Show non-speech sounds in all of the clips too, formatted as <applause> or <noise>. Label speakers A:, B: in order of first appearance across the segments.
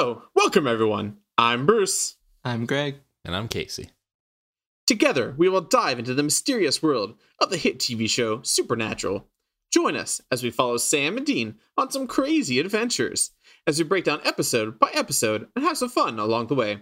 A: So, welcome everyone. I'm Bruce.
B: I'm Greg.
C: And I'm Casey.
A: Together, we will dive into the mysterious world of the hit TV show Supernatural. Join us as we follow Sam and Dean on some crazy adventures as we break down episode by episode and have some fun along the way.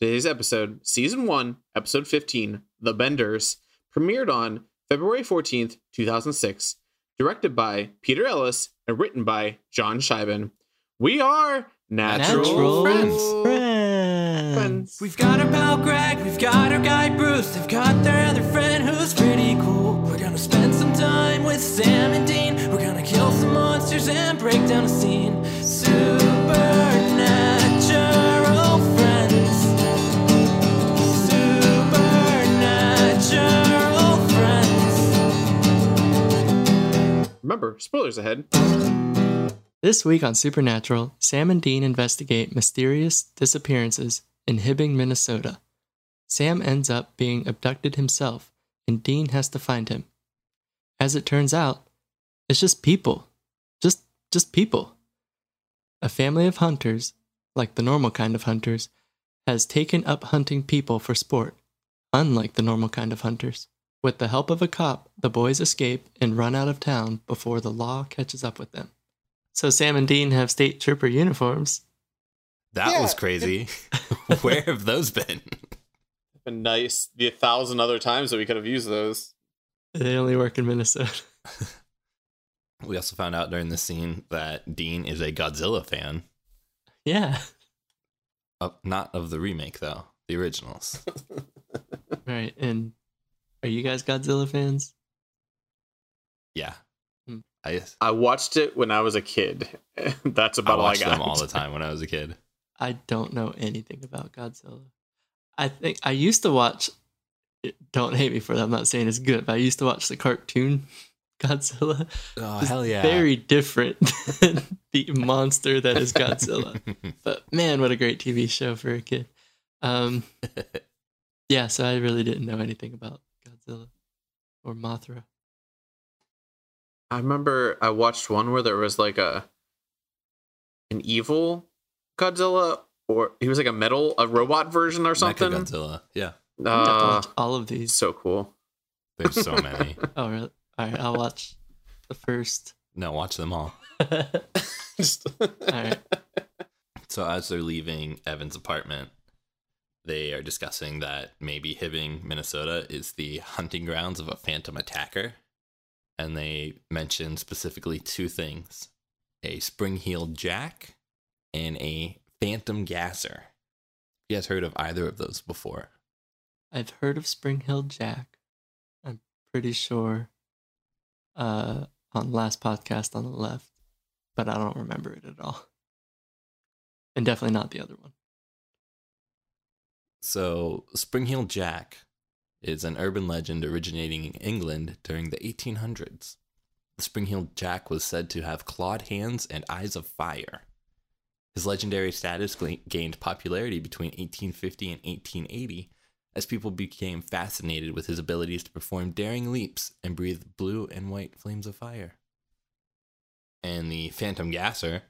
A: Today's episode, Season 1, Episode 15, The Benders, premiered on February 14th, 2006, directed by Peter Ellis and written by John Shiban. We are Natural,
B: Natural
A: Friends.
B: Friends.
A: Friends.
D: We've got our pal Greg, we've got our guy Bruce, they've got their other friend who's pretty cool. We're gonna spend some time with Sam and Dean. We're gonna kill some monsters and break down a scene. Supernatural friends. Supernatural friends.
A: Remember, spoilers ahead.
B: This week on Supernatural, Sam and Dean investigate mysterious disappearances in Hibbing, Minnesota. Sam ends up being abducted himself, and Dean has to find him. As it turns out, it's just people. Just just people. A family of hunters, like the normal kind of hunters, has taken up hunting people for sport, unlike the normal kind of hunters. With the help of a cop, the boys escape and run out of town before the law catches up with them. So Sam and Dean have state trooper uniforms.
C: That
A: Yeah.
C: was crazy. <laughs> <laughs> Where have those been?
A: Been nice. The a thousand other times that we could have used those.
B: They only work in Minnesota. <laughs>
C: We also found out during the scene that Dean is a Godzilla fan.
B: Yeah.
C: Of, not of the remake, though, the originals.
B: Right. And are you guys Godzilla fans?
C: Yeah. I,
A: I watched it when I was a kid. <laughs> That's
C: I
A: about all I
C: watched
A: got.
C: them all the <laughs> time when I was a kid.
B: I don't know anything about Godzilla. I think I used to watch. Don't hate me for that. I'm not saying it's good, but I used to watch the cartoon <laughs> Godzilla.
C: Oh,
B: It's
C: hell yeah.
B: Very different than the monster that is Godzilla. but man, what a great TV show for a kid. Um, yeah, so I really didn't know anything about Godzilla or Mothra.
A: I remember I watched one where there was like a an evil Godzilla, or he was like a metal, a robot version or something.
C: Godzilla. Yeah.
B: I'm have to
A: Uh,
B: watch all of these.
A: so cool.
C: There's so many. <laughs>
B: Oh, really? All right, I'll watch the first.
C: No, watch them all. <laughs>
B: all
A: Just-
B: right.
C: So as they're leaving Evan's apartment, they are discussing that maybe Hibbing, Minnesota is the hunting grounds of a phantom attacker. And they mentioned specifically two things a spring heeled jack and a phantom gasser. You guys heard of either of those before?
B: I've heard of Spring Hill Jack. I'm pretty sure uh, on last podcast on the left, but I don't remember it at all. And definitely not the other one.
C: So, Spring Heel Jack is an urban legend originating in England during the 1800s. The Spring Heel Jack was said to have clawed hands and eyes of fire. His legendary status gained popularity between 1850 and 1880 as people became fascinated with his abilities to perform daring leaps and breathe blue and white flames of fire. And the Phantom Gasser,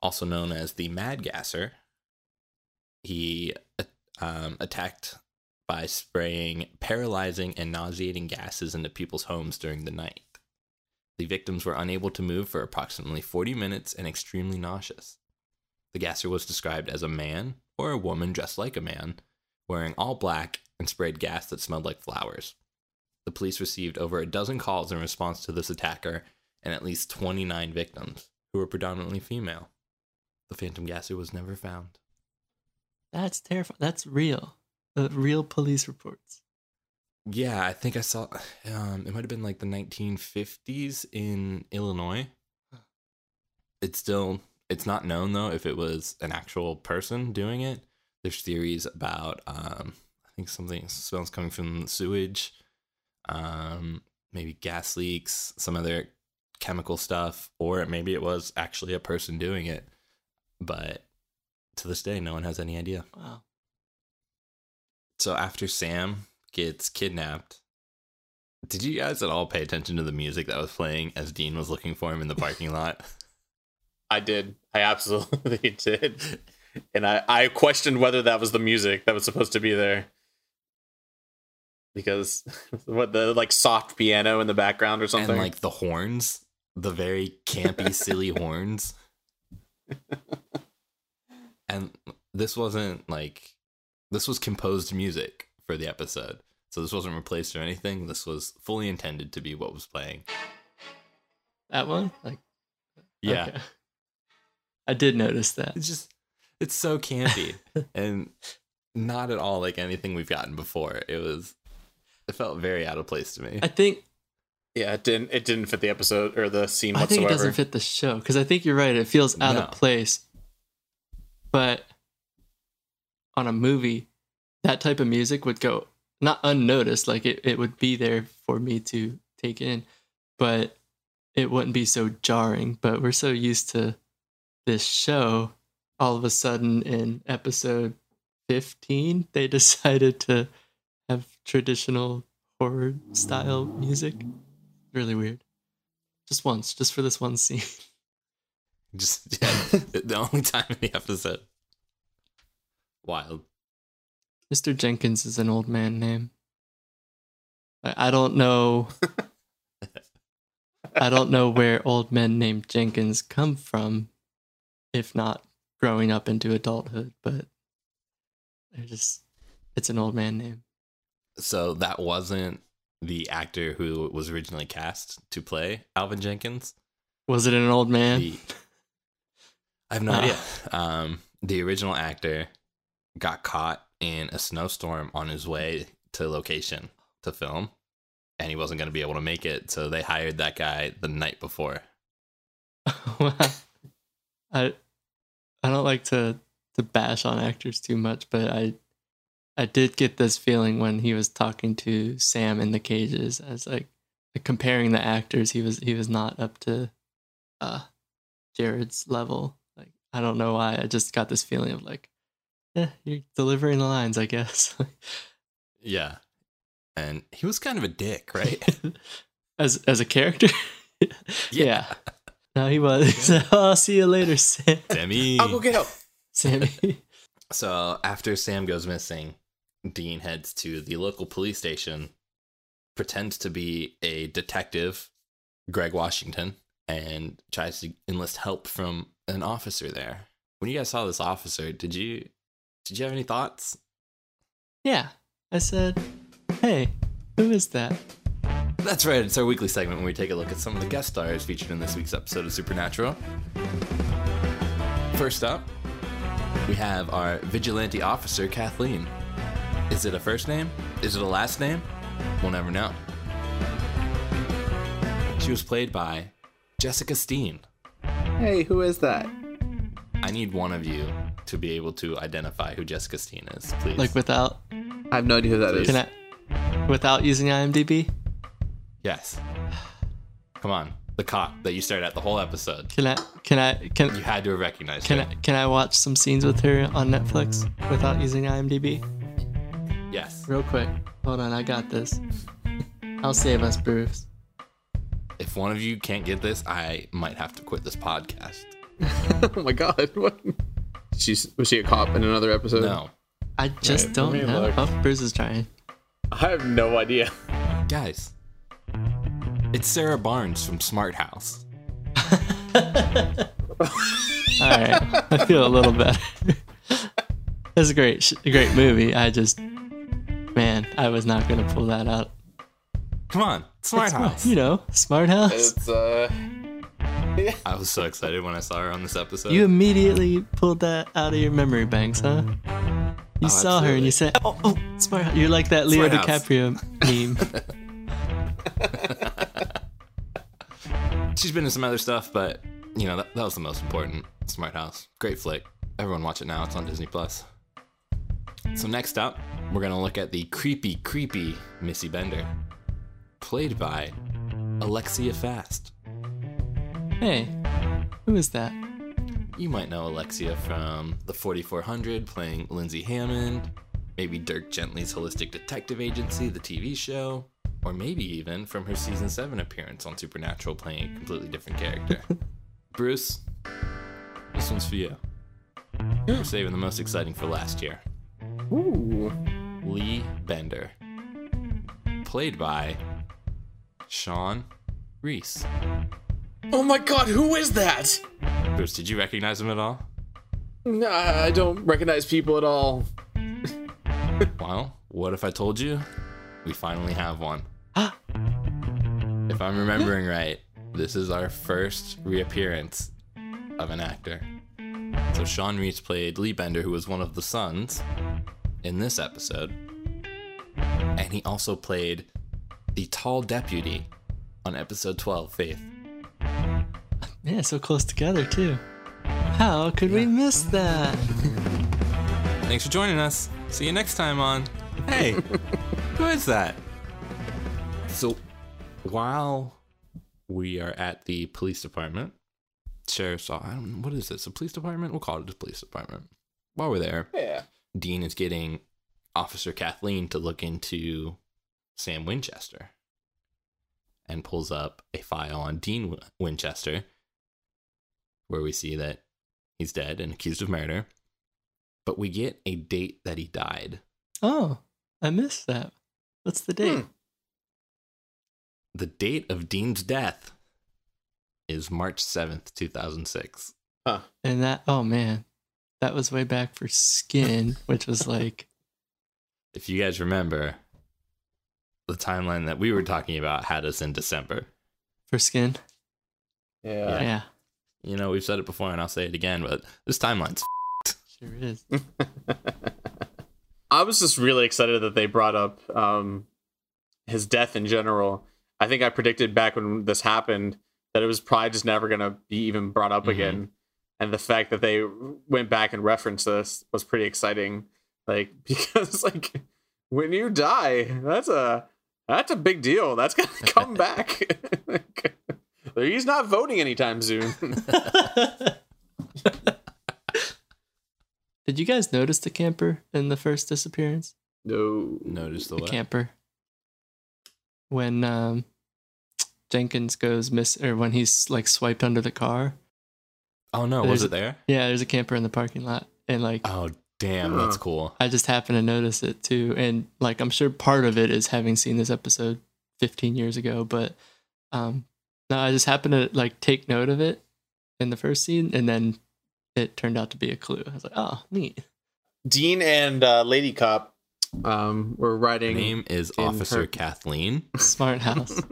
C: also known as the Mad Gasser, he um, attacked by spraying paralyzing and nauseating gases into people's homes during the night. The victims were unable to move for approximately 40 minutes and extremely nauseous. The gasser was described as a man or a woman dressed like a man, wearing all black and sprayed gas that smelled like flowers. The police received over a dozen calls in response to this attacker and at least 29 victims, who were predominantly female. The phantom gasser was never found.
B: That's terrifying. That's real. Uh, real police reports.
C: Yeah, I think I saw. Um, it might have been like the 1950s in Illinois. It's still. It's not known though if it was an actual person doing it. There's theories about. Um, I think something smells coming from sewage. Um, maybe gas leaks, some other chemical stuff, or maybe it was actually a person doing it. But to this day, no one has any idea.
B: Wow.
C: So after Sam gets kidnapped, did you guys at all pay attention to the music that was playing as Dean was looking for him in the parking lot? <laughs>
A: I did. I absolutely <laughs> did. and I I questioned whether that was the music that was supposed to be there because <laughs> what the like soft piano in the background or something.
C: And like the horns, the very campy, silly horns. And this wasn't like this was composed music for the episode. So this wasn't replaced or anything. This was fully intended to be what was playing.
B: That one? Like
C: Yeah.
B: okay. I did notice that.
C: It's just it's so campy <laughs> and not at all like anything we've gotten before. It was it felt very out of place to me.
B: I think
A: yeah, it didn't it didn't fit the episode or the scene
B: I
A: whatsoever.
B: think it doesn't fit the show because I think you're right. It feels out
C: No.
B: of place. But on a movie, that type of music would go not unnoticed. Like it, it would be there for me to take in, but it wouldn't be so jarring. But we're so used to this show. All of a sudden, in episode 15, they <laughs> decided to have traditional horror style music. Really weird. Just once, just for this one scene.
C: Just yeah, the <laughs> the only time in the episode. Wild.
B: Mr. Jenkins is an old man name. I, I don't know. <laughs> I don't know where old men named Jenkins come from, if not growing up into adulthood, but they're just, it's an old man name.
C: So that wasn't the actor who was originally cast to play Alvin Jenkins.
B: Was it an old man?
C: The, I have no
B: Ah.
C: idea. Um, the original actor got caught in a snowstorm on his way to location to film, and he wasn't going to be able to make it. So they hired that guy the night before. <laughs>
B: I I don't like to to bash on actors too much, but I I did get this feeling when he was talking to Sam in the cages as like comparing the actors, he was he was not up to uh Jared's level. Like I don't know why. I just got this feeling of like, eh, you're delivering the lines, I guess.
C: Yeah, and he was kind of a dick, right? <laughs>
B: as as a character. yeah. No, he was. He said, oh, I'll see you later, Sam.
C: Demi.
A: I'll go get help.
B: Sammy. <laughs>
C: So after Sam goes missing, Dean heads to the local police station, pretends to be a detective, Greg Washington, and tries to enlist help from an officer there. When you guys saw this officer, did you did you have any thoughts?
B: Yeah. I said, hey, who is that?
C: That's right, it's our weekly segment when we take a look at some of the guest stars featured in this week's episode of Supernatural. First up, we have our vigilante officer, Kathleen. Is it a first name? Is it a last name? We'll never know. She was played by Jessica Steen.
A: Hey, who is that?
C: I need one of you to be able to identify who Jessica Steen is, please.
B: Like without
A: I have no idea who that is.
B: can I without using IMDb?
C: yes. Come on, the cop that you stared at the whole episode.
B: Can I can I Can You
C: had to have recognized
B: can
C: her.
B: I can I watch some scenes with her on Netflix without using IMDb?
C: Yes.
B: Real quick. Hold on, I got this. I'll save us, Bruce.
C: If one of you can't get this, I might have to quit this podcast. <laughs>
A: oh my god. <laughs> What? She's was she a cop in another episode?
C: No.
B: I just
A: Right,
B: don't
A: let me
B: know.
A: look.
B: Oh, Bruce is trying.
A: I have no idea.
C: Guys, it's Sarah Barnes from Smart House. <laughs>
B: All right, I feel a little better. <laughs> it's a great, sh- a great movie. I just, man, I was not gonna pull that out.
C: Come on, Smart House.
B: You know, Smart House.
A: It's uh
C: I was so excited when I saw her on this episode.
B: You immediately pulled that out of your memory banks, huh? You
C: Oh,
B: saw her and you said, "Oh, oh, Smart House." You're like that Leo
C: Smart.
B: DiCaprio meme. <laughs> <laughs>
C: She's been in some other stuff, but you know that, that was the most important. Smart House, great flick. Everyone watch it now. It's on Disney Plus. So next up, we're gonna look at the creepy, creepy Missy Bender, played by Alexia Fast.
B: Hey, who is that?
C: You might know Alexia from the 4400 playing Lindsay Hammond, maybe Dirk Gently's Holistic Detective Agency, the TV show, or maybe even from her season 7 appearance on Supernatural playing a completely different character. <laughs> Bruce, this one's for you. We're saving the most exciting for last year.
A: Ooh.
C: Lee Bender. Played by Shawn Reis.
A: Oh my god, who is that?
C: Bruce, did you recognize him at all?
A: Nah, I don't recognize people at all. <laughs>
C: Well, what if I told you we finally have one? <gasps> if I'm remembering right, this is our first reappearance of an actor. So Shawn Reis played Lee Bender, who was one of the sons in this episode. And he also played the tall deputy on episode 12, Faith.
B: Yeah, so close together too. How could we miss that?
C: Thanks for joining us. See you next time on Hey, <laughs> who is that? So, while we are at the police department, sheriff's I don't what is this? A police department? We'll call it a police department. While we're there,
A: Yeah.
C: Dean is getting Officer Kathleen to look into Sam Winchester and pulls up a file on Dean Winchester where we see that he's dead and accused of murder. But we get a date that he died.
B: Oh, I missed that. What's the date?
A: Hmm.
C: The date of Dean's death is March 7th, 2006.
A: Huh.
B: And that, oh man, that was way back for Skin, which was like, <laughs>
C: If you guys remember, the timeline that we were talking about had us in December.
B: for Skin.
A: Yeah.
B: Yeah,
C: You know, we've said it before and I'll say it again, but this timeline's
B: sure is. <laughs>
A: I was just really excited that they brought up um, his death in general. I think I predicted back when this happened that it was probably just never going to be even brought up
C: Mhm.
A: again. And the fact that they went back and referenced this was pretty exciting. Like <laughs> because like when you die, that's a that's a big deal. That's going to come <laughs> back. He's not voting anytime soon. <laughs> <laughs>
B: Did you guys notice the camper in the first disappearance?
A: no.
C: notice the
B: The camper. When um, Jenkins goes miss, or when he's like swiped under the car.
C: Oh no, was it there?
B: Yeah, there's a camper in the parking lot, and like
C: Oh damn, that's cool.
B: I just happened to notice it too, and like I'm sure part of it is having seen this episode 15 years ago, but um, no, I just happened to like take note of it in the first scene, and then it turned out to be a clue. I was like, oh, neat.
A: Dean and uh, Lady Cop um, were
C: Her
A: riding.
C: name is Officer
A: her-
C: Kathleen. <laughs>
B: Smart house. <laughs>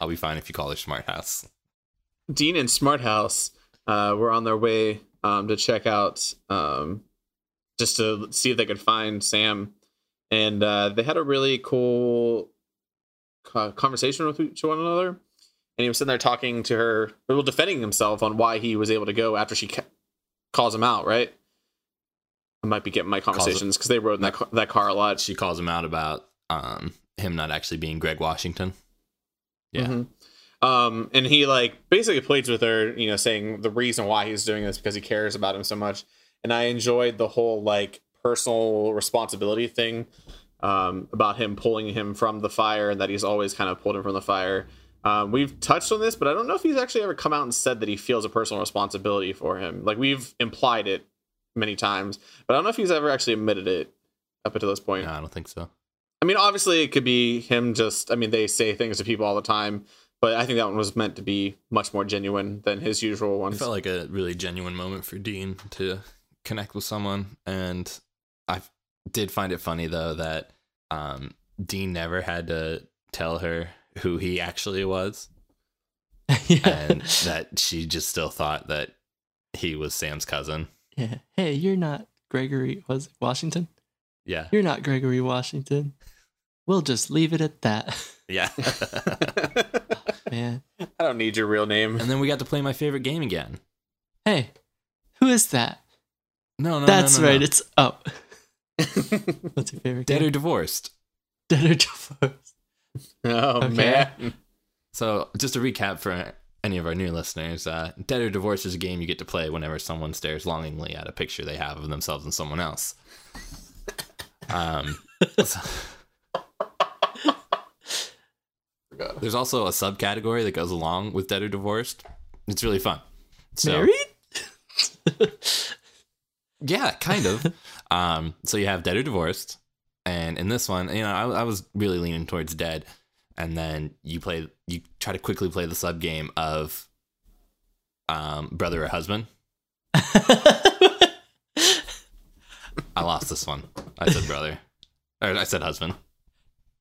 C: I'll be fine if you call her Smart House.
A: Dean and Smart House uh, were on their way um, to check out, um, just to see if they could find Sam, and uh, they had a really cool co- conversation with each one another. And he was sitting there talking to her, well, defending himself on why he was able to go after she ca- calls him out. Right? I might be getting my conversations because they rode in that car, that car a lot.
C: She calls him out about um him not actually being Greg Washington. Yeah.
A: Mhm. Um, and he like basically pleads with her, you know, saying the reason why he's doing this because he cares about him so much. And I enjoyed the whole like personal responsibility thing um, about him pulling him from the fire and that he's always kind of pulled him from the fire. Um, we've touched on this, but I don't know if he's actually ever come out and said that he feels a personal responsibility for him. Like we've implied it many times, but I don't know if he's ever actually admitted it up until this point.
C: No, I don't think so.
A: I mean, obviously, it could be him just. I mean, they say things to people all the time, but I think that one was meant to be much more genuine than his usual
C: It
A: ones.
C: felt like a really genuine moment for Dean to connect with someone, and I did find it funny though that um, Dean never had to tell her who he actually was, <laughs>
B: yeah.
C: and that she just still thought that he was Sam's cousin.
B: yeah. Hey, you're not Gregory. Was it Washington?
C: Yeah,
B: You're not Gregory Washington. We'll just leave it at that.
C: yeah. <laughs> <laughs>
B: Man.
A: I don't need your real name.
C: and then we got to play my favorite game again.
B: Hey, who is that?
C: No, no,
B: That's
C: no, no,
B: right.
C: no.
B: It's oh. <laughs> What's your favorite
C: Dead or divorced.
B: Dead or divorced. <laughs>
A: oh
B: Okay.
A: man, <laughs>
C: So, just to recap for any of our new listeners, uh, Dead or Divorced is a game you get to play whenever someone stares longingly at a picture they have of themselves and someone else. Um, so- there's also a subcategory that goes along with Dead or Divorced. It's really fun. So,
B: Married?
C: Yeah, kind of. Um, so you have dead or divorced, and in this one, you know, I, I was really leaning towards dead, and then you play, you try to quickly play the sub game of, um, brother or husband. <laughs> I lost this one. I said brother, or I said husband.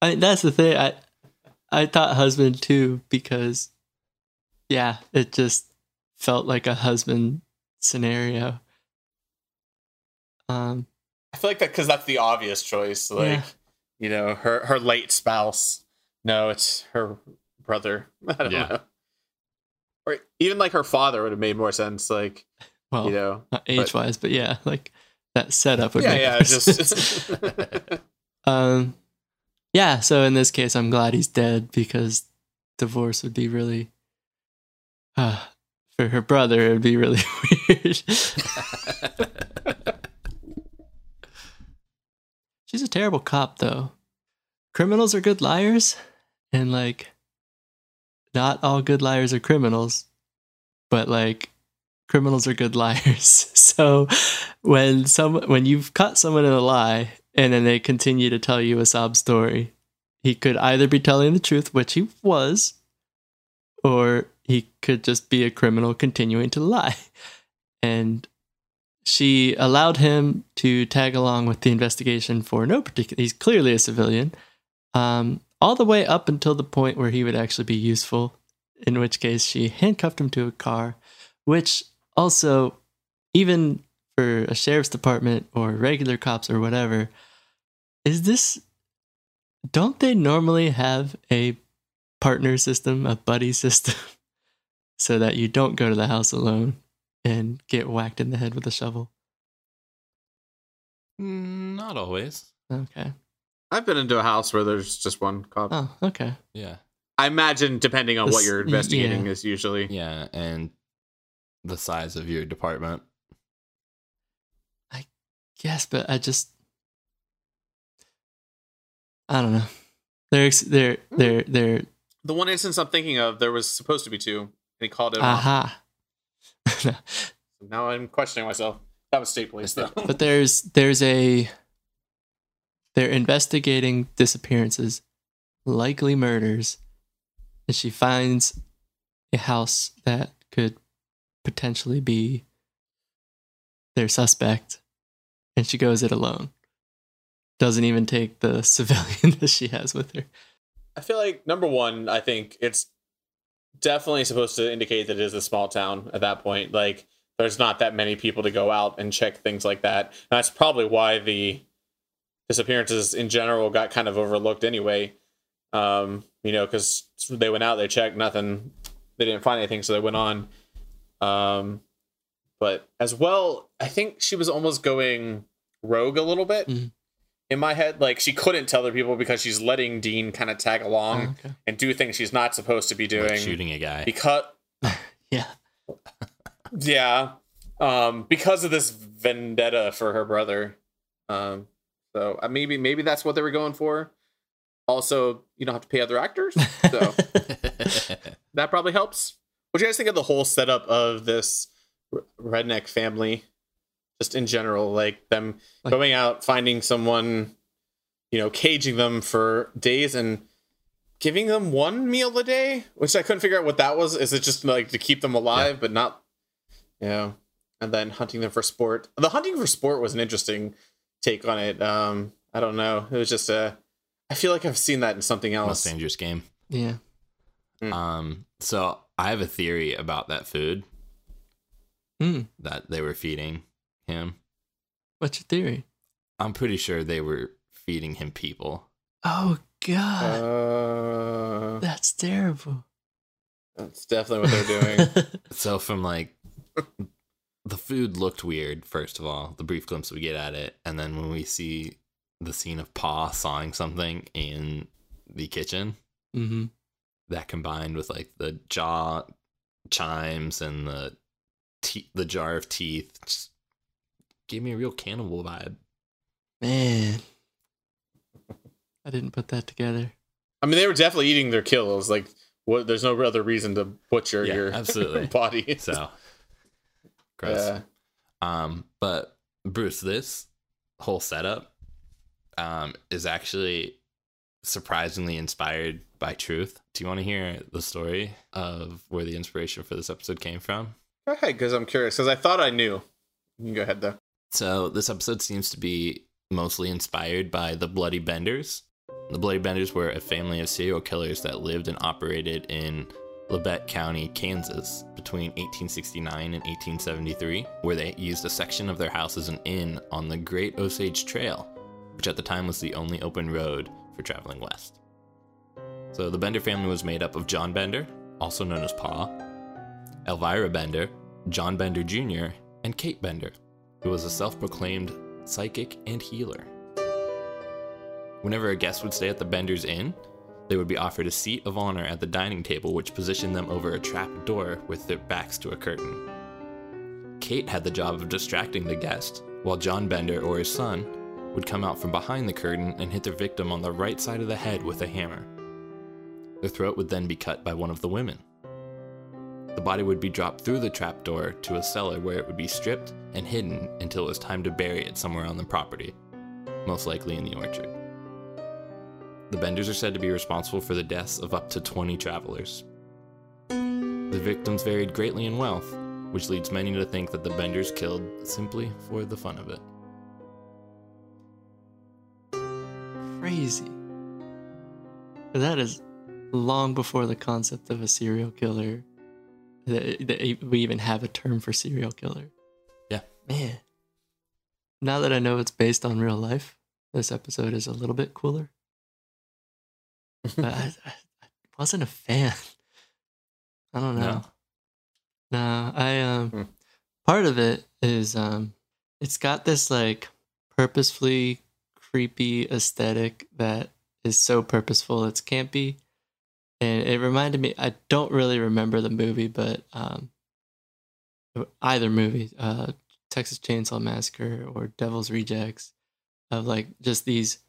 B: I mean, that's the thing. I I thought husband too because, yeah, it just felt like a husband scenario. Um,
A: I feel like that because that's the obvious choice. Like,
B: Yeah.
A: you know, her her late spouse. No, it's her brother. <laughs> I don't
C: Yeah.
A: know. Or even like her father would have made more sense. Like,
B: well,
A: you know,
B: age wise, but yeah, like that setup would
A: yeah,
B: make
A: yeah, just <laughs> <laughs>
B: um, yeah. So in this case, I'm glad he's dead because divorce would be really, uh, <sighs> for her brother, it would be really weird. She's a terrible cop, though. Criminals are good liars, and like, not all good liars are criminals, but like, criminals are good <laughs> liars. So when some when you've caught someone in a lie and then they continue to tell you a sob story, he could either be telling the truth, which he was, or he could just be a criminal continuing to lie. And she allowed him to tag along with the investigation for no particular he's clearly a civilian. Um, all the way up until the point where he would actually be useful, in which case she handcuffed him to a car, which also even for a sheriff's department or regular cops or whatever, is this don't they normally have a partner system, a buddy system, <laughs> so that you don't go to the house alone and get whacked in the head with a shovel?
C: Mm, Not always.
B: Okay.
A: I've been into a house where there's just one cop.
B: Oh, okay.
C: Yeah,
A: I imagine, depending on what you're investigating,
B: yeah.
A: is usually
C: yeah, and the size of your department.
B: I guess, but I just I don't know. They're ex- they're they're they're
A: the one instance I'm thinking of. There was supposed to be two, and he called it off.
B: aha.
A: Now I'm questioning myself. That was state police, though.
B: but there's there's a they're investigating disappearances, likely murders, and she finds a house that could potentially be their suspect, and she goes it alone. Doesn't even take the <laughs> civilian that she has with her.
A: I feel like number one, I think it's definitely supposed to indicate that it is a small town at that point. Like there's not that many people to go out and check things like that. And that's probably why the disappearances in general got kind of overlooked anyway. Um, you know, because they went out, they checked nothing, they didn't find anything, so they went on. Um, but as well, I think she was almost going rogue a little bit.
B: Mhm.
A: In my head, like she couldn't tell the people because she's letting Dean kind of tag along
B: Oh, okay.
A: and do things she's not supposed to be doing
C: Like shooting a guy.
A: because <laughs>
B: Yeah.
A: yeah um because of this vendetta for her brother um so uh, maybe maybe that's what they were going for also you don't have to pay other actors so <laughs> that probably helps what do you guys think of the whole setup of this redneck family just in general like them
B: Like-
A: going out finding someone you know caging them for days and giving them one meal a day which i couldn't figure out what that was is it just like to keep them alive but not you know and then hunting them for sport the hunting for sport was an interesting take on it um i don't know it was just a i feel like i've seen that in something
C: Most
A: else
C: dangerous game.
B: Yeah.
A: Mm.
C: Um, so I have a theory about that food
B: Hmm.
C: that they were feeding him.
B: What's your theory?
C: I'm pretty sure they were feeding him people.
B: Oh God,
A: uh,
B: that's terrible.
A: that's definitely what they're doing <laughs>
C: So from like the food looked weird, first of all, the brief glimpse we get at it, and then when we see the scene of Pa sawing something in the kitchen,
B: hmm
C: that combined with like the jaw chimes and the te- the jar of teeth just gave me a real cannibal vibe.
B: Man, I didn't put that together.
A: i mean they were definitely eating their kills like what there's no other reason to butcher
C: Yeah,
A: your <laughs>
C: absolutely.
A: body
C: So <laughs> gross.
A: yeah
C: Um, but Bruce, this whole setup um, is actually surprisingly inspired by truth. Do you want to hear the story of where the inspiration for this episode came from?
A: Go ahead, because I'm curious. Because I thought I knew. You can go ahead though.
C: So this episode seems to be mostly inspired by the Bloody Benders. The Bloody Benders were a family of serial killers that lived and operated in Labette County, Kansas, between 1869 and 1873, where they used a section of their house as an inn on the Great Osage Trail, which at the time was the only open road for traveling west. So the Bender family was made up of John Bender, also known as Pa, Elvira Bender, John Bender Jr., and Kate Bender, who was a self proclaimed psychic and healer. Whenever a guest would stay at the Benders Inn, they would be offered a seat of honor at the dining table, which positioned them over a trap door with their backs to a curtain. Kate had the job of distracting the guest, while John Bender or his son would come out from behind the curtain and hit their victim on the right side of the head with a hammer. Their throat would then be cut by one of the women. The body would be dropped through the trapdoor to a cellar where it would be stripped and hidden until it was time to bury it somewhere on the property, most likely in the orchard. The Benders are said to be responsible for the deaths of up to 20 travelers. The victims varied greatly in wealth, which leads many to think that the Benders killed simply for the fun of it.
B: Crazy. That is long before the concept of a serial killer. That, that we even have a term for serial killer.
C: Yeah.
B: Man. Now that I know it's based on real life, this episode is a little bit cooler. But <laughs> I, I, I wasn't a fan. I don't know.
C: No?
B: No, I um
A: Hmm.
B: part of it is um it's got this like purposefully creepy aesthetic that is so purposeful it's campy. And it reminded me I don't really remember the movie, but um either movie, uh Texas Chainsaw Massacre or Devil's Rejects of like just these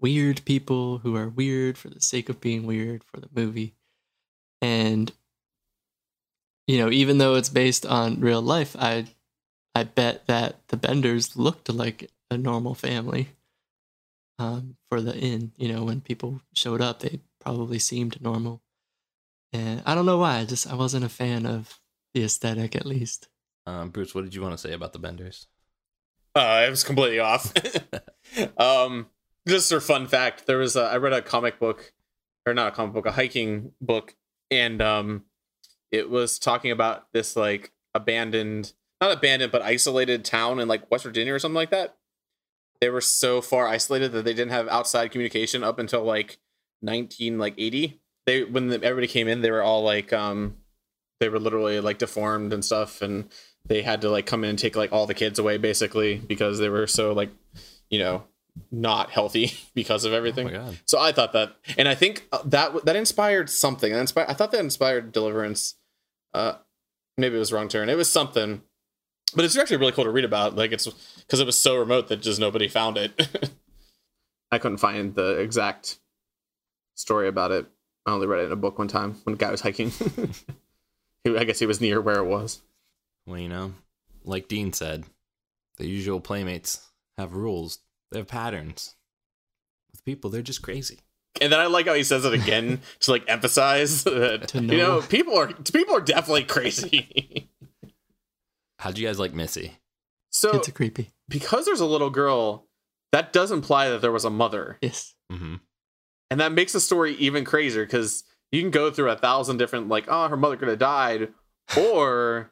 B: weird people who are weird for the sake of being weird for the movie. And you know, even though it's based on real life, I I bet that the Benders looked like a normal family. Um, for the inn, you know, when people showed up, they probably seemed normal. And I don't know why, I just I wasn't a fan of the aesthetic at least.
C: Um, Bruce, what did you want to say about the Benders?
A: Uh, I was completely off. <laughs> um, just for fun fact, there was a, I read a comic book, or not a comic book, a hiking book, and um, it was talking about this like abandoned, not abandoned, but isolated town in like West Virginia or something like that. They were so far isolated that they didn't have outside communication up until like nineteen like eighty. They when the, everybody came in, they were all like um, they were literally like deformed and stuff, and they had to like come in and take like all the kids away basically because they were so like you know not healthy <laughs> because of
C: Oh
A: everything.
C: God.
A: so i thought that and i think uh, that that inspired something. That inspired, i thought that inspired deliverance. Uh maybe it was wrong turn. It was something. But it's actually really cool to read about like it's because it was so remote that just nobody found it. <laughs> I couldn't find the exact story about it i only read it in a book one time when a guy was hiking <laughs> i guess he was near where it was
C: Well, you know, like Dean said, the usual playmates have rules. They have patterns. With people, they're just crazy.
A: And then I like how he says it again <laughs> to like emphasize <laughs> that
B: To
A: you know
B: know.
A: people are people are definitely crazy.
C: How'd you guys like Missy?
A: so
B: Kids are creepy.
A: because there's a little girl, that does imply that there was a mother,
B: Yes.
C: Mm-hmm.
A: And that makes the story even crazier because you can go through a thousand different like oh her mother could have died, or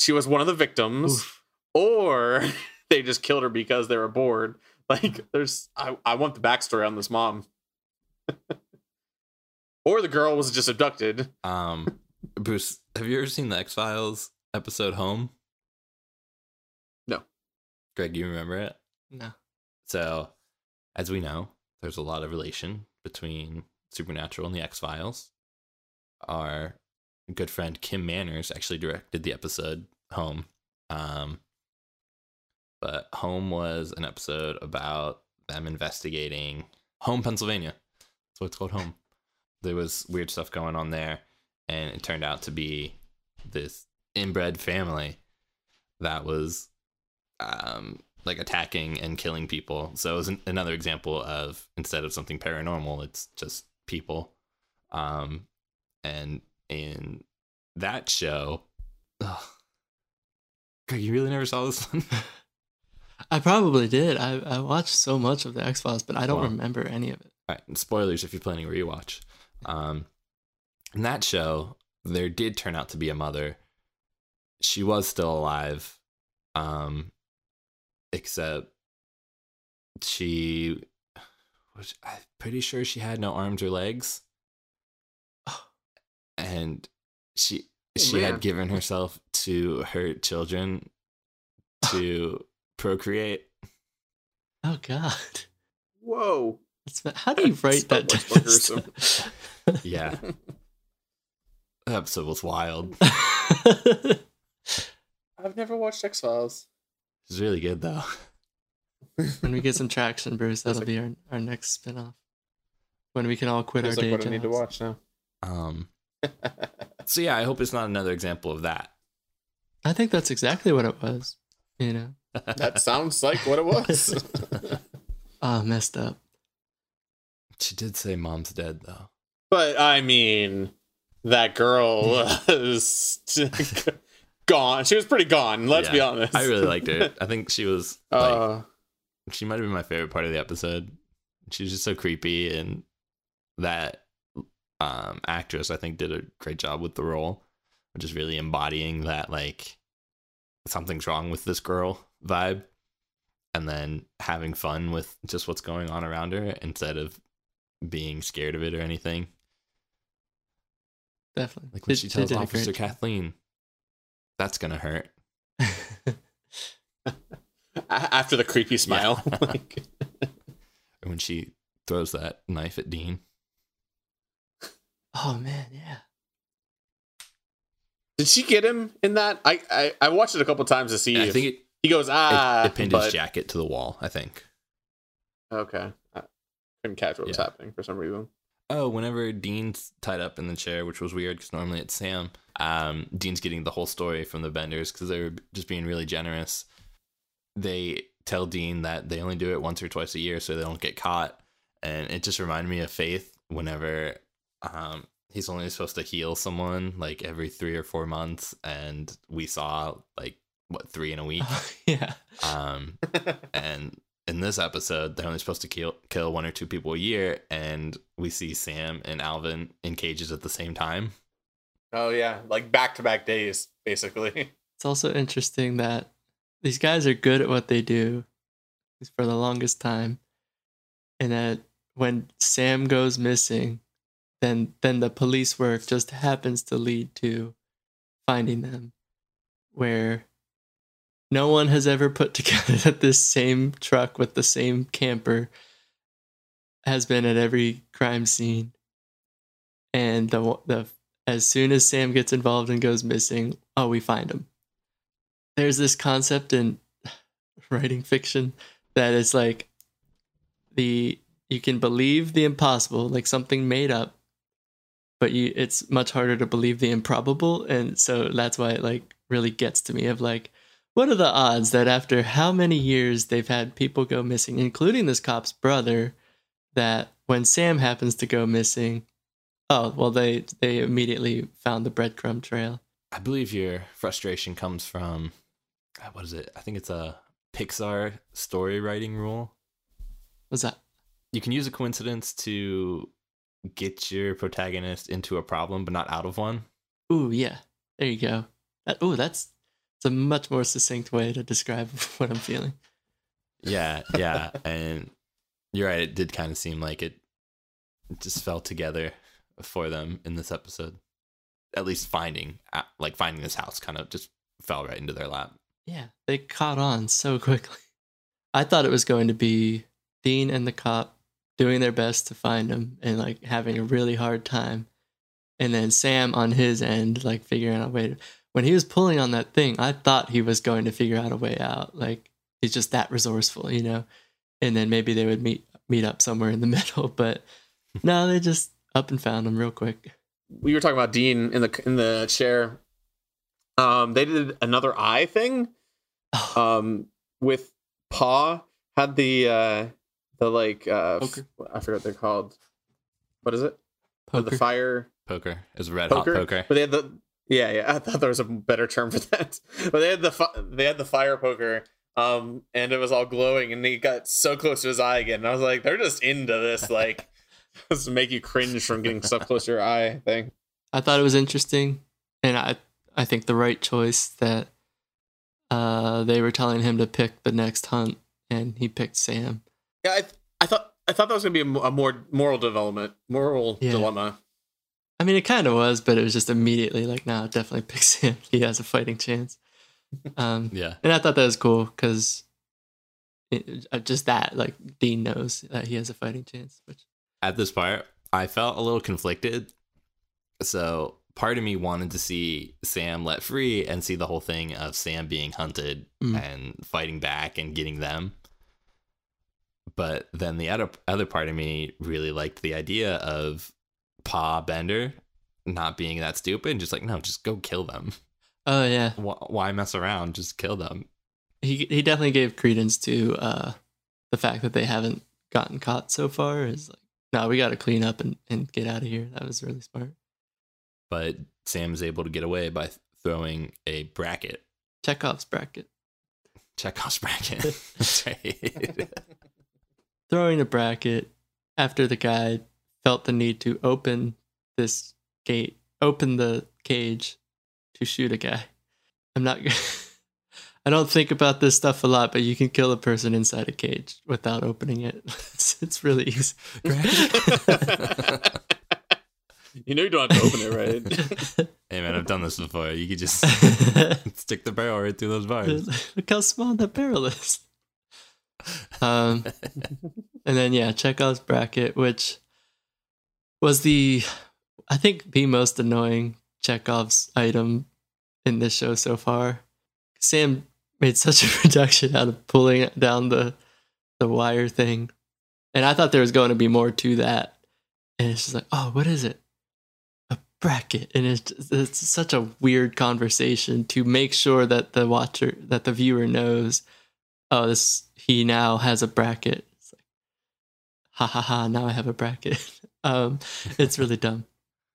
A: she was one of the victims,
B: Oof.
A: or <laughs> they just killed her because they were bored. <laughs> Like there's I, I want the backstory on this mom. <laughs> or the girl was just abducted.
C: Um, Bruce, have you ever seen the X Files episode Home?
A: No.
C: Greg, you remember it?
B: No.
C: So, as we know, there's a lot of relation between Supernatural and the X Files. Our good friend Kim Manners actually directed the episode Home. Um, but Home was an episode about them investigating Home, Pennsylvania. That's what it's called Home. There was weird stuff going on there, and it turned out to be this inbred family that was um, like attacking and killing people. So it was an, another example of instead of something paranormal, it's just people. Um, and in that show, ugh, Greg, you really never saw this one? <laughs>
B: I probably did. I, I watched so much of the X Files, but I don't
C: Wow.
B: remember any of it.
C: All right, and spoilers if you're planning a rewatch. Um, in that show, there did turn out to be a mother. She was still alive, um, except she was. I'm pretty sure she had no arms or legs, and she she
A: man.
C: had given herself to her children to procreate.
B: Oh God,
A: Whoa.
B: How do you write
A: So
B: that?
A: much
B: type of stuff?
C: Yeah, that episode was wild. <laughs>
A: I've never watched X Files.
C: It's really good though.
B: when we get some <laughs> traction, Bruce, that'll
A: like-
B: be our, our next spinoff. When we can all quit our
A: Feels like
B: day
A: what
B: jobs.
A: I need to watch now.
C: Um, <laughs> so yeah, I hope it's not another example of that.
B: I think that's exactly what it was. You know, <laughs>
A: that sounds like what it was.
B: ah, messed up.
C: She did say mom's dead though.
A: but I mean, that girl was gone. She was pretty gone. Let's be honest.
C: I really liked her. <laughs> I think she was like
A: Uh,
C: she might have been my favorite part of the episode. She was just so creepy and that um actress I think did a great job with the role. Just really embodying that like something's wrong with this girl vibe and then having fun with just what's going on around her instead of being scared of it or anything.
B: Definitely.
C: Like when
B: They-
C: she tells
B: did
C: Officer. Kathleen, that's gonna hurt. <laughs>
A: after the creepy smile. <laughs> like,
C: when she throws that knife at Dean.
B: oh man, yeah.
A: did she get him in that? I, I I watched it a couple times to see.
C: I
A: if
C: think it,
A: he goes ah.
C: it pinned
A: but-
C: his jacket to the wall, I think.
A: Okay, I couldn't catch what was happening for some reason.
C: Oh, whenever Dean's tied up in the chair, which was weird because normally it's Sam, um, Dean's getting the whole story from the Benders because they were just being really generous. They tell Dean that they only do it once or twice a year so they don't get caught. And it just reminded me of Faith whenever um, he's only supposed to heal someone like every three or four months. And we saw like, what, three in a week? <laughs>
B: yeah.
C: Um, <laughs> and in this episode, they're only supposed to kill kill one or two people a year, and we see Sam and Alvin in cages at the same time.
A: oh yeah, like back to back days, basically. <laughs>
B: It's also interesting that these guys are good at what they do for the longest time. And that when Sam goes missing, then then the police work just happens to lead to finding them. Where no one has ever put <laughs> together that this same truck with the same camper has been at every crime scene. And the the as soon as Sam gets involved and goes missing, oh, we find him. There's this concept in <sighs> writing fiction that is like the you can believe the impossible, like something made up, but you it's much harder to believe the improbable, and so that's why it like really gets to me of like what are the odds that after how many years they've had people go missing, including this cop's brother, that when Sam happens to go missing, oh well they they immediately found the breadcrumb trail.
C: I believe your frustration comes from what is it? I think it's a Pixar story writing rule.
B: What's that
C: You can use a coincidence to get your protagonist into a problem, but not out of one.
B: Ooh, yeah. There you go. That, ooh, that's it's a much more succinct way to describe <laughs> what I'm feeling.
C: Yeah, yeah, and you're right. It did kind of seem like it it just fell together for them in this episode. At least finding, uh, like finding this house, kind of just fell right into their lap.
B: Yeah, they caught on so quickly. I thought it was going to be Dean and the cop doing their best to find him and like having a really hard time. And then Sam on his end, like figuring out a way to. When he was pulling on that thing, I thought he was going to figure out a way out. Like he's just that resourceful, you know? And then maybe they would meet meet up somewhere in the <laughs> middle. But no, they just up and found him real quick.
A: we were talking about Dean in the in the chair. Um, they did another eye thing. <sighs> Um, with Pa had the uh the like uh f-
B: Poker.
A: I forget what they're called. What is it?
B: Poker.
A: The fire
C: Poker is red
A: poker.
C: hot poker.
A: But they had the yeah, yeah. I thought there was a better term for that. <laughs> But they had the fi- they had the fire poker, um, and it was all glowing, and he got so close to his eye again. And I was like, they're just into this, like, <laughs> just make you cringe from getting stuff close to your eye thing.
B: I thought it was interesting, and I I think the right choice that uh they were telling him to pick the next hunt, and he picked Sam.
A: Yeah, I, I thought I thought that was gonna be a, more moral development, moral
B: Yeah.
A: dilemma.
B: I mean, it kind of was, but it was just immediately like, no, definitely <laughs> pick Sam. He has a fighting chance. Um, <laughs>
C: Yeah.
B: and I thought that was cool because just that, like, Dean knows that he has a fighting chance. Which
C: At this part, I felt a little conflicted. So part of me wanted to see Sam let free and see the whole thing of Sam being hunted
B: Mm.
C: and fighting back and getting them. But then the other other part of me really liked the idea of Pa Bender not being that stupid and just like no, just go kill them.
B: oh yeah,
C: Wh- Why mess around? Just kill them.
B: he he definitely gave credence to uh the fact that they haven't gotten caught so far. Is like, no, we got to clean up and and get out of here. That was really smart.
C: But Sam is able to get away by throwing a bracket.
B: Chekhov's bracket.
C: Chekhov's bracket. <laughs> <laughs>
B: Throwing a bracket after the guy felt the need to open this gate, open the cage to shoot a guy. I'm not. <laughs> I don't think about this stuff a lot, but you can kill a person inside a cage without opening it. <laughs> It's, it's really easy. <laughs>
A: you know you don't have to open it, right?
C: Hey man, I've done this before. You could just stick the barrel right through those bars.
B: Look how small that barrel is. Um, and then yeah, Chekhov's bracket, which was the, I think the most annoying Chekhov's item in this show so far. Sam made such a <laughs> production out of pulling down the the wire thing, and I thought there was going to be more to that. And it's just like, oh, what is it? A bracket, and it's it's such a weird conversation to make sure that the watcher, that the viewer knows, oh, this he now has a bracket. It's like, ha ha ha! Now I have a bracket. <laughs> um, it's really dumb.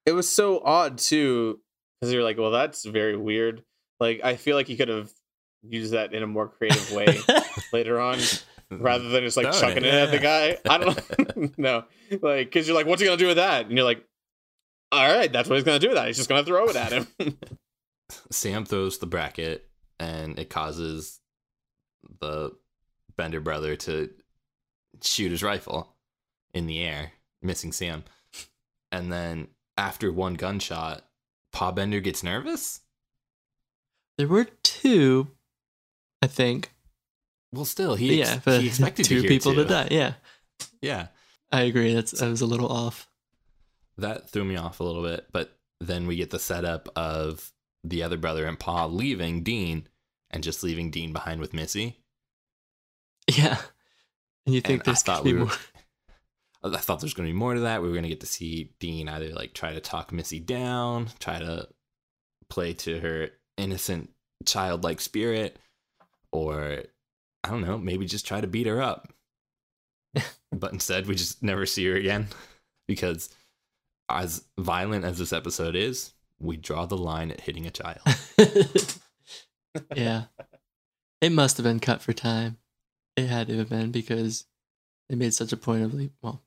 A: it was so odd too, because you're like, well, that's very weird. Like, I feel like you could have used that in a more creative way <laughs> later on, rather than just like
C: Darn
A: chucking it
C: it,
A: at the guy. I don't <laughs> know, like, because you're like, what's he gonna do with that? And you're like, all right, that's what he's gonna do with that. He's just gonna throw it at him.
C: Sam throws the bracket and it causes the Bender brother to shoot his rifle in the air, missing Sam. And then after one gunshot, Pa Bender gets nervous?
B: There were two, I think.
C: Well, still, he,
B: yeah,
C: he expected
B: two
C: to
B: people
C: two.
B: to die. Yeah,
C: Yeah.
B: I agree. That's that was a little off.
C: That threw me off a little bit, but then we get the setup of the other brother and Pa leaving Dean and just leaving Dean behind with Missy.
B: Yeah, and you think
C: And I
B: there's
C: thought we were-
B: more?
C: I thought there's going to be more to that. We were going to get to see Dean either like try to talk Missy down, try to play to her innocent childlike spirit, or I don't know, maybe just try to beat her up. <laughs> but instead, we just never see her again because, as violent as this episode is, we draw the line at hitting a child. <laughs>
B: yeah, it must have been cut for time. It had to have been because they made such a point of like, well,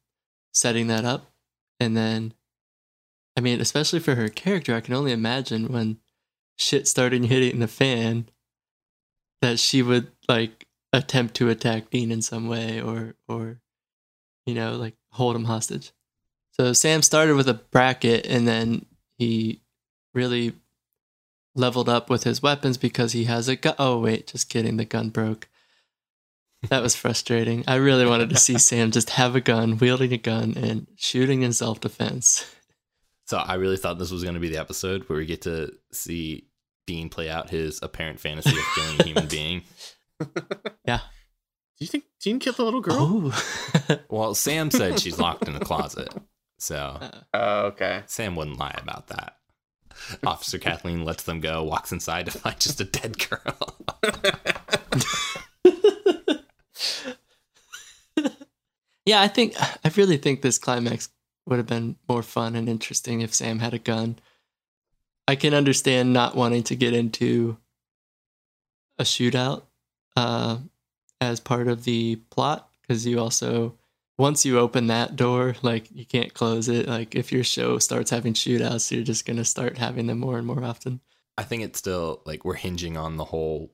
B: setting that up, and then, I mean, especially for her character, I can only imagine when shit started hitting the fan, that she would like attempt to attack Dean in some way, or or, you know, like hold him hostage. So Sam started with a bracket, and then he really leveled up with his weapons because he has a gun. Oh wait, just kidding. The gun broke. That was frustrating. I really wanted to see Sam just have a gun, wielding a gun, and shooting in self defense.
C: So I really thought this was going to be the episode where we get to see Dean play out his apparent fantasy of killing a human <laughs> being. <laughs>
B: Yeah.
A: Do you think Dean killed the little girl?
B: Oh. <laughs>
C: Well, Sam said she's locked in the closet. So
B: Uh,
A: Oh, okay.
C: Sam wouldn't lie about that. Officer Kathleen lets them go, walks inside to find just a dead girl.
B: Yeah, I think I really think this climax would have been more fun and interesting if Sam had a gun. I can understand not wanting to get into a shootout uh, as part of the plot because you also once you open that door, like you can't close it. Like if your show starts having shootouts, you're just gonna start having them more and more often.
C: I think it's still like we're hinging on the whole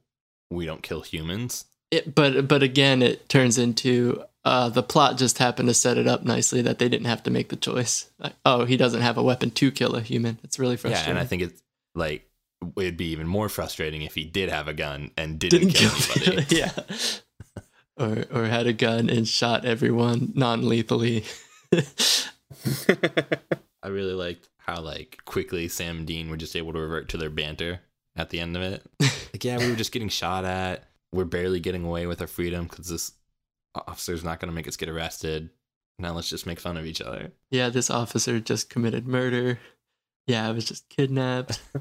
C: we don't kill humans.
B: It, but but again, it turns into uh, the plot just happened to set it up nicely that they didn't have to make the choice. Like, oh, he doesn't have a weapon to kill a human. It's really frustrating.
C: Yeah, and I think it's like it'd be even more frustrating if he did have a gun and didn't, kill, anybody. <laughs>
B: yeah. or or had a gun and shot everyone non-lethally. <laughs>
C: I really liked how like quickly Sam and Dean were just able to revert to their banter at the end of it. <laughs> Like, yeah, we were just getting shot at. We're barely getting away with our freedom because this officer's not going to make us get arrested. Now let's just make fun of each other.
B: yeah, this officer just committed murder. Yeah, I was just kidnapped. <laughs>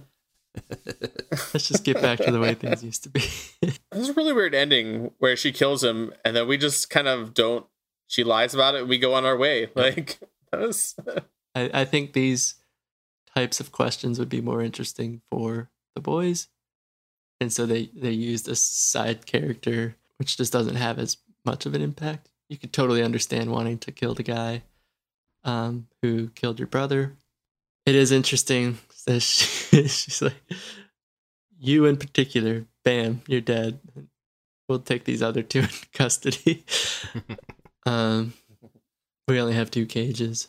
B: Let's just get back to the way things used to be. <laughs>
A: This is a really weird ending where she kills him and then we just kind of don't. She lies about it. We go on our way. Like <laughs> that was.
B: I, I think these types of questions would be more interesting for the boys. And so they, they used a side character, which just doesn't have as much of an impact. You could totally understand wanting to kill the guy um, who killed your brother. It is interesting <laughs> that she, she's like, you in particular, bam, you're dead. We'll take these other two <laughs> in custody. <laughs> um, we only have two cages.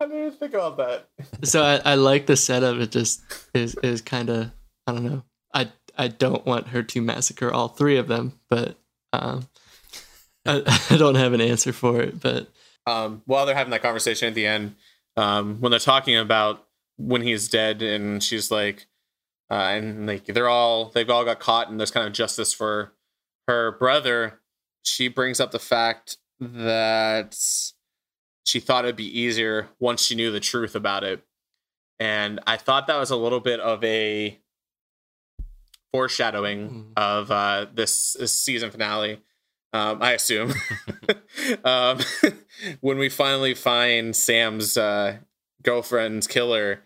A: I didn't even think about that.
B: so I, I like the setup. It just is is kind of I don't know. I I don't want her to massacre all three of them, but um, I, <laughs> I don't have an answer for it. But
A: um, while they're having that conversation at the end, um, when they're talking about when he's dead, and she's like, uh, and like they're all they've all got caught, and there's kind of justice for her brother. She brings up the fact that she thought it'd be easier once she knew the truth about it, and I thought that was a little bit of a foreshadowing
B: Mhm.
A: of uh, this, this season finale. Um, I assume <laughs> um, <laughs> when we finally find Sam's uh, girlfriend's killer,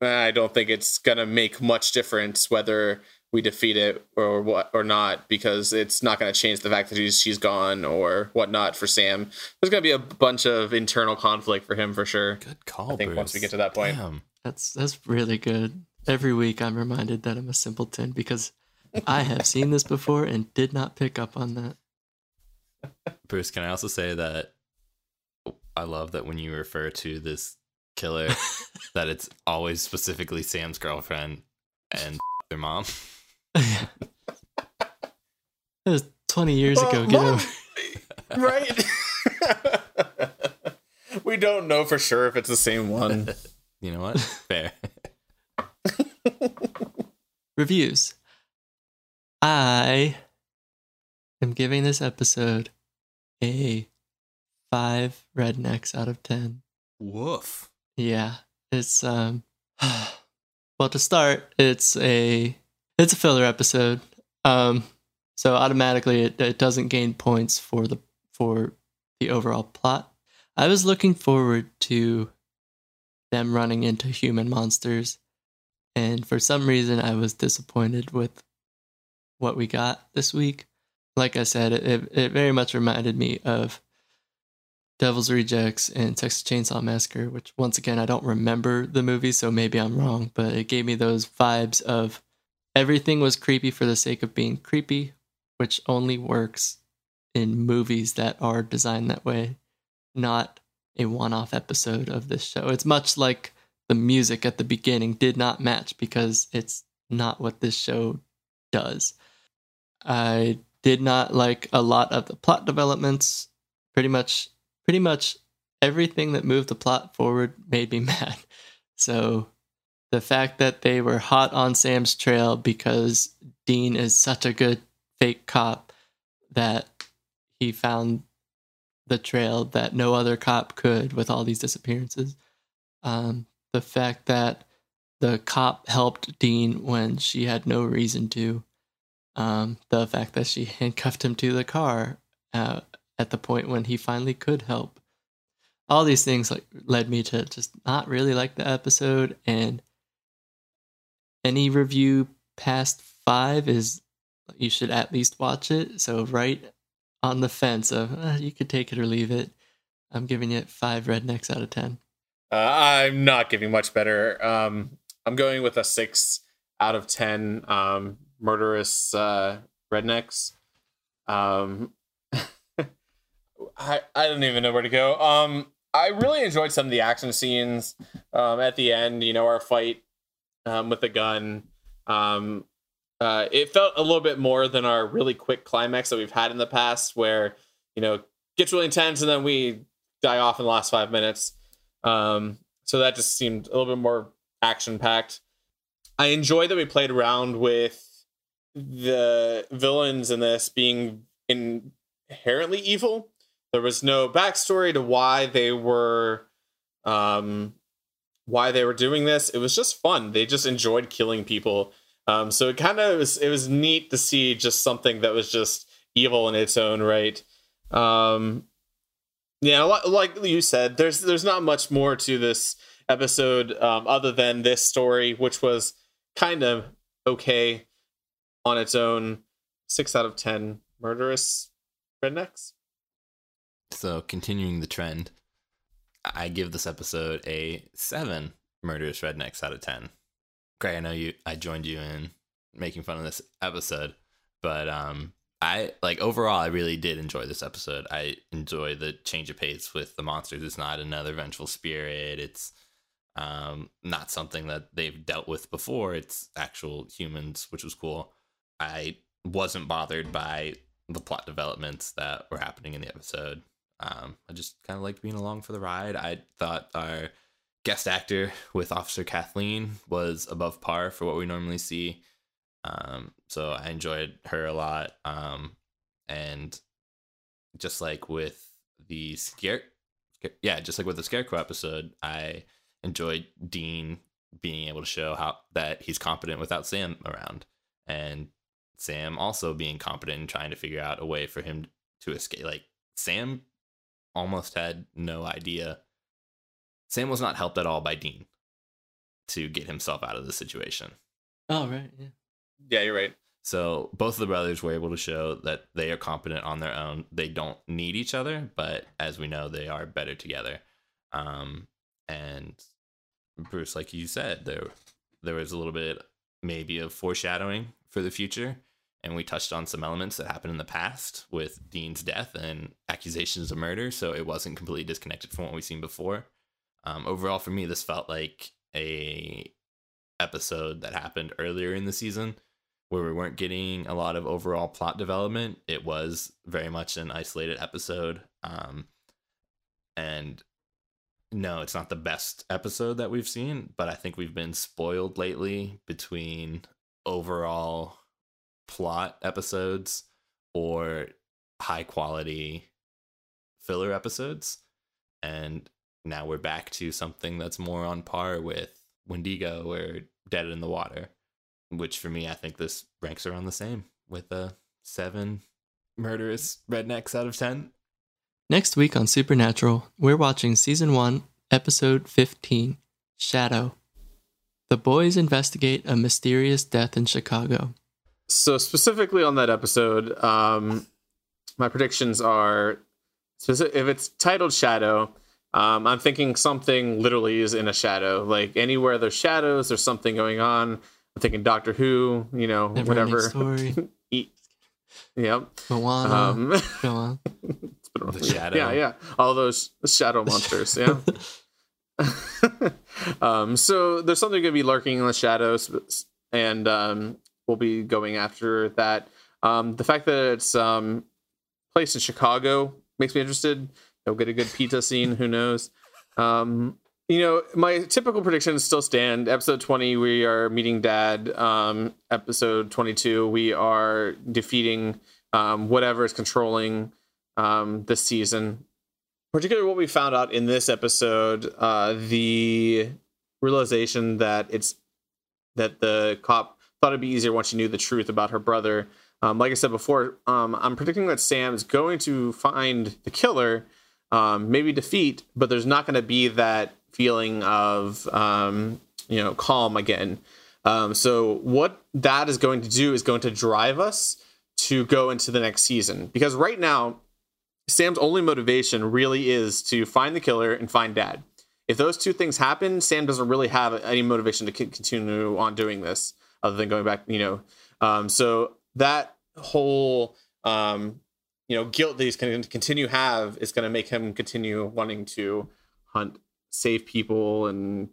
A: I don't think it's gonna make much difference whether we defeat it or what or not because it's not gonna change the fact that she's she's gone or whatnot for Sam. There's gonna be a bunch of internal conflict for him for sure.
C: Good call.
A: I think once we get to that point.
C: Damn.
B: that's that's really good. Every week I'm reminded that I'm a simpleton because I have seen this before and did not pick up on that.
C: Bruce, can I also say that I love that when you refer to this killer, <laughs> that it's always specifically Sam's girlfriend and <laughs> their mom. <laughs>
B: that was 20 years ago. Uh, get
A: Mom-
B: over.
A: right? we don't know for sure if it's the same one.
C: You know what? Fair. <laughs>
B: Reviews. I am giving this episode a five rednecks out of ten.
C: Woof.
B: Yeah, it's um. <sighs> Well, to start, it's a it's a filler episode. Um, so automatically it, it doesn't gain points for the for the overall plot. I was looking forward to them running into human monsters, and for some reason I was disappointed with what we got this week. Like I said, it, it, very much reminded me of Devil's Rejects and Texas Chainsaw Massacre, which once again I don't remember the movie, so maybe I'm wrong, but it gave me those vibes of everything was creepy for the sake of being creepy, which only works in movies that are designed that way, not a one-off episode of this show. It's much like the music at the beginning did not match because it's not what this show does. I did not like a lot of the plot developments. Pretty much pretty much everything that moved the plot forward made me <laughs> mad. So the fact that they were hot on Sam's trail because Dean is such a good fake cop that he found the trail that no other cop could with all these disappearances. Um, the fact that the cop helped Dean when she had no reason to. Um, the fact that she <laughs> handcuffed him to the car uh, at the point when he finally could help. All these things like led me to just not really like the episode and any review past 5 is you should at least watch it. So right on the fence of uh, you could take it or leave it. I'm giving it 5 rednecks out of 10.
A: Uh, I'm not giving much better. Um, I'm going with a six out of ten. Um, murderous uh, rednecks. Um, <laughs> I I don't even know where to go. Um, I really enjoyed some of the action scenes. Um, at the end, you know, our fight um, with the gun. Um, uh, it felt a little bit more than our really quick climax that we've had in the past, where you know gets really intense and then we die off in the last five minutes. Um, so that just seemed a little bit more action packed. I enjoy that we played around with the villains in this being inherently evil. There was no backstory to why they were um why they were doing this. It was just fun. They just enjoyed killing people. Um so it kind of was it was neat to see just something that was just evil in its own right. Um yeah, like you said, there's there's not much more to this episode um, other than this story, which was kind of okay on its own. Six out of ten murderous rednecks.
C: So continuing the trend, I give this episode a seven murderous rednecks out of ten. Greg, I know you. I joined you in making fun of this episode, but um, I like overall I really did enjoy this episode. I enjoy the change of pace with the monsters. It's not another vengeful spirit. It's um not something that they've dealt with before. It's actual humans, which was cool. I wasn't bothered by the plot developments that were happening in the episode. Um I just kind of liked being along for the ride. I thought our guest actor with Officer Kathleen was above par for what we normally see. Um, so I enjoyed her a lot. Um, and just like with the scare, yeah, just like with the Scarecrow episode, I enjoyed Dean being able to show how that he's competent without Sam around, and Sam also being competent and trying to figure out a way for him to escape. Like Sam almost had no idea. Sam was not helped at all by Dean to get himself out of the situation.
B: Oh right, yeah.
A: Yeah, you're right.
C: So both of the brothers were able to show that they are competent on their own. They don't need each other, but as we know, they are better together. Um, and Bruce, like you said, there there was a little bit maybe of foreshadowing for the future, and we touched on some elements that happened in the past with Dean's death and accusations of murder. So it wasn't completely disconnected from what we've seen before. Um, overall, for me, this felt like a episode that happened earlier in the season where we weren't getting a lot of overall plot development. It was very much an isolated episode. Um, and no, it's not the best episode that we've seen, but I think we've been spoiled lately between overall plot episodes or high quality filler episodes. And now we're back to something that's more on par with Wendigo or Dead in the Water which for me, I think this ranks around the same with a seven murderous rednecks out of 10.
B: Next week on Supernatural, we're watching season one, episode 15 Shadow. The boys investigate a mysterious death in Chicago.
A: So, specifically on that episode, um, my predictions are if it's titled Shadow, um, I'm thinking something literally is in a shadow. Like anywhere there's shadows, there's something going on. I'm thinking Doctor Who, you know,
B: Never
A: whatever.
B: Story. <laughs>
A: Eat. Yep.
B: Moana.
A: Um, <laughs>
B: Go on.
A: it's been a
C: The shadow.
A: Yeah, yeah. All those shadow <laughs> monsters. Yeah. um, so there's something going to be lurking in the shadows, and um, we'll be going after that. Um, the fact that it's um, placed in Chicago makes me interested. They'll get a good pizza scene. Who knows? Um, you know, my typical predictions still stand. Episode 20, we are meeting dad. Um, episode 22, we are defeating um, whatever is controlling um, this season. Particularly what we found out in this episode, uh, the realization that it's that the cop thought it'd be easier once she knew the truth about her brother Um, like I said before, um, I'm predicting that Sam is going to find the killer, um, maybe defeat, but there's not going to be that feeling of um, you know calm again. Um, so what that is going to do is going to drive us to go into the next season because right now Sam's only motivation really is to find the killer and find Dad. If those two things happen, Sam doesn't really have any motivation to continue on doing this other than going back. You know, um, so that whole um, you know guilt that he's going to continue have is going to make him continue wanting to hunt, save people, and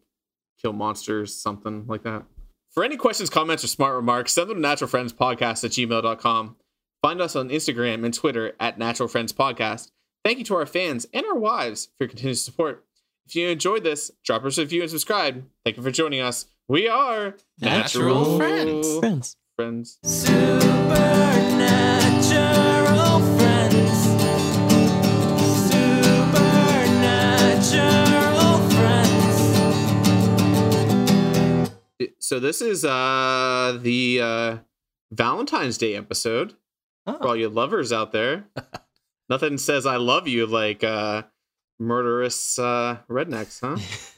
A: kill monsters, something like that. For any questions, comments, or smart remarks, send them to naturalfriendspodcast at gmail.com. Find us on Instagram and Twitter at Natural Friends Podcast. Thank you to our fans and our wives for your continued support. If you enjoyed this, drop us a review and subscribe. Thank you for joining us. We are
C: Natural Friends.
B: Friends.
A: Friends.
D: Supernatural
A: So this is uh the uh Valentine's Day episode for
B: Oh,
A: all you lovers out there. <laughs> Nothing says I love you like uh murderous uh rednecks, huh? <laughs>